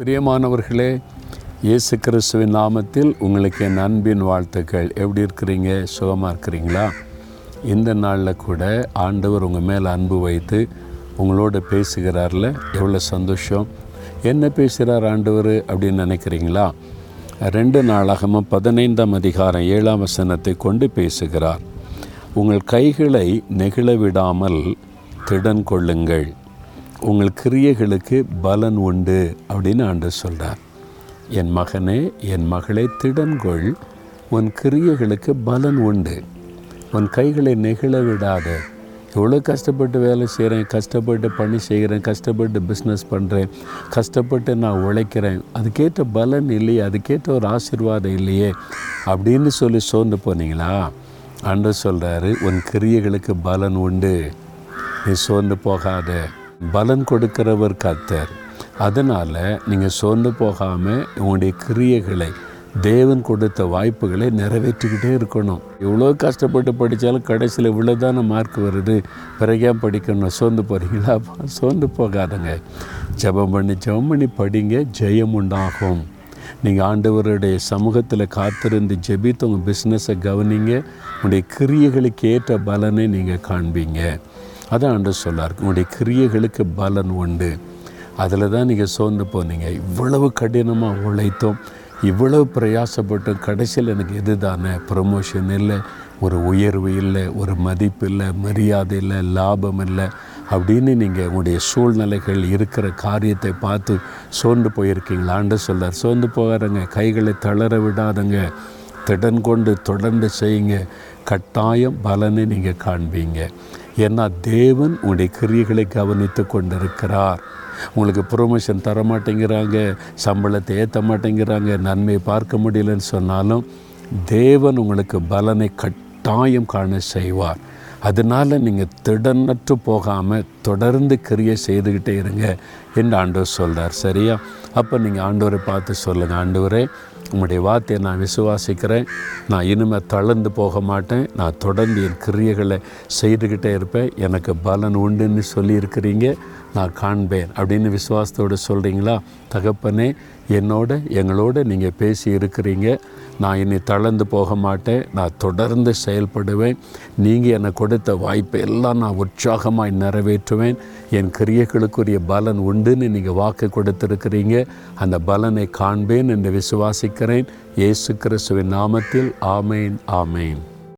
பிரியமானவர்களே இயேசு கிறிஸ்துவின் நாமத்தில் உங்களுக்கு என் அன்பின் வாழ்த்துக்கள். எப்படி இருக்கிறீங்க? சுகமாக இருக்கிறீங்களா? இந்த நாளில் கூட ஆண்டவர் உங்கள் மேலே அன்பு வைத்து உங்களோட பேசுகிறார்ல. எவ்வளோ சந்தோஷம். என்ன பேசுகிறார் ஆண்டவர் அப்படின்னு நினைக்கிறீங்களா? ரெண்டு நாளாகமும் பதினைந்தாம் அதிகாரம் ஏழாம் வசனத்தை கொண்டு பேசுகிறார். உங்கள் கைகளை நெகிழ விடாமல் திடன் கொள்ளுங்கள் உங்கள் கிரியைகளுக்கு பலன் உண்டு அப்படின்னு ஆண்டு சொல்கிறார் என் மகனே என் மகளே திடன்கொள். உன் கிரியைகளுக்கு பலன் உண்டு. உன் கைகளை நெகிழ விடாத. எவ்வளோ கஷ்டப்பட்டு வேலை செய்கிறேன் கஷ்டப்பட்டு பணி செய்கிறேன் கஷ்டப்பட்டு பிஸ்னஸ் பண்ணுறேன் கஷ்டப்பட்டு நான் உழைக்கிறேன். அதுக்கேற்ற பலன் இல்லையே அதுக்கேற்ற ஒரு ஆசீர்வாதம் இல்லையே அப்படின்னு சொல்லி சோர்ந்து போனீங்களா? அன்று சொல்கிறாரு உன் கிரியைகளுக்கு பலன் உண்டு. நீ சோர்ந்து போகாத. பலன் கொடுக்கிறவர் கத்தர் அதனால் நீங்கள் சோர்ந்து போகாமல் உங்களுடைய கிரியைகளை தேவன் கொடுத்த வாய்ப்புகளை நிறைவேற்றிக்கிட்டே இருக்கணும். எவ்வளோ கஷ்டப்பட்டு படித்தாலும் கடைசியில் இவ்வளோதான மார்க் வருது. பிறகே படிக்கணும் சோர்ந்து போகிறீங்களா சோர்ந்து போகாதங்க. ஜெபம் பண்ணி ஜெபம் பண்ணி படிங்க ஜெயம் உண்டாகும். நீங்கள் ஆண்டவருடைய சமூகத்தில் காத்திருந்து ஜெபித்து உங்கள் பிஸ்னஸை கவனிங்க. உங்களுடைய கிரியைகளுக்கு ஏற்ற பலனை நீங்கள் காண்பீங்க. அதான் என்று சொல்லார் உங்களுடைய கிரியைகளுக்கு பலன் உண்டு. அதில் தான் நீங்கள் சோர்ந்து போனீங்க. இவ்வளவு கடினமாக உழைத்தோம். இவ்வளவு பிரயாசப்பட்டோம். கடைசியில் எனக்கு எது தானே ப்ரமோஷன் இல்லை. ஒரு உயர்வு இல்லை. ஒரு மதிப்பு இல்லை. மரியாதை இல்லை. லாபம் இல்லை. அப்படின்னு நீங்கள் உங்களுடைய சூழ்நிலைகள் இருக்கிற காரியத்தை பார்த்து சோர்ந்து போயிருக்கீங்களான்னு சொல்லார் சோர்ந்து போகாதங்க. கைகளை தளர விடாதங்க. திடன் கொண்டு தொடர்ந்து செய்யுங்க. கட்டாயம் பலனை நீங்கள் காண்பீங்க. ஏன்னா தேவன் உங்களுடைய கிரியைகளை கவனித்து கொண்டிருக்கிறார் உங்களுக்கு ப்ரொமோஷன் தர மாட்டேங்கிறாங்க சம்பளத்தை ஏற்ற மாட்டேங்கிறாங்க நன்மையை பார்க்க முடியலன்னு சொன்னாலும் தேவன் உங்களுக்கு பலனை கட்டாயம் காண செய்வார். அதனால் நீங்கள் திடனற்று போகாமல் தொடர்ந்து கிரியை செய்துக்கிட்டே இருங்க என்று ஆண்டவர் சொல்கிறார் சரியா? அப்போ நீங்கள் ஆண்டவரை பார்த்து சொல்லுங்கள் ஆண்டவரே உங்களுடைய வார்த்தையை நான் விசுவாசிக்கிறேன். நான் இனிமேல் தளர்ந்து போக மாட்டேன். நான் தொடர்ந்து என் கிரியைகளை செய்துக்கிட்டே இருப்பேன். எனக்கு பலன் உண்டுன்னு சொல்லியிருக்கிறீங்க. நான் காண்பேன். அப்படின்னு விசுவாசத்தோடு சொல்கிறீங்களா தகப்பனே என்னோட எங்களோட நீங்கள் பேசி இருக்கிறீங்க நான் இனி தளர்ந்து போக மாட்டேன். நான் தொடர்ந்து செயல்படுவேன். நீங்கள் எனக்கு கொடுத்த வாய்ப்பை எல்லாம் நான் உற்சாகமாக நிறைவேற்றுவேன். என் கிரியைகளுக்குரிய பலன் உண்டுன்னு நீங்கள் வாக்கு கொடுத்துருக்கிறீங்க. அந்த பலனை காண்பேன் என்று ஜெபிக்கிறேன் இயேசு கிறிஸ்துவின் நாமத்தில் ஆமேன் ஆமேன்.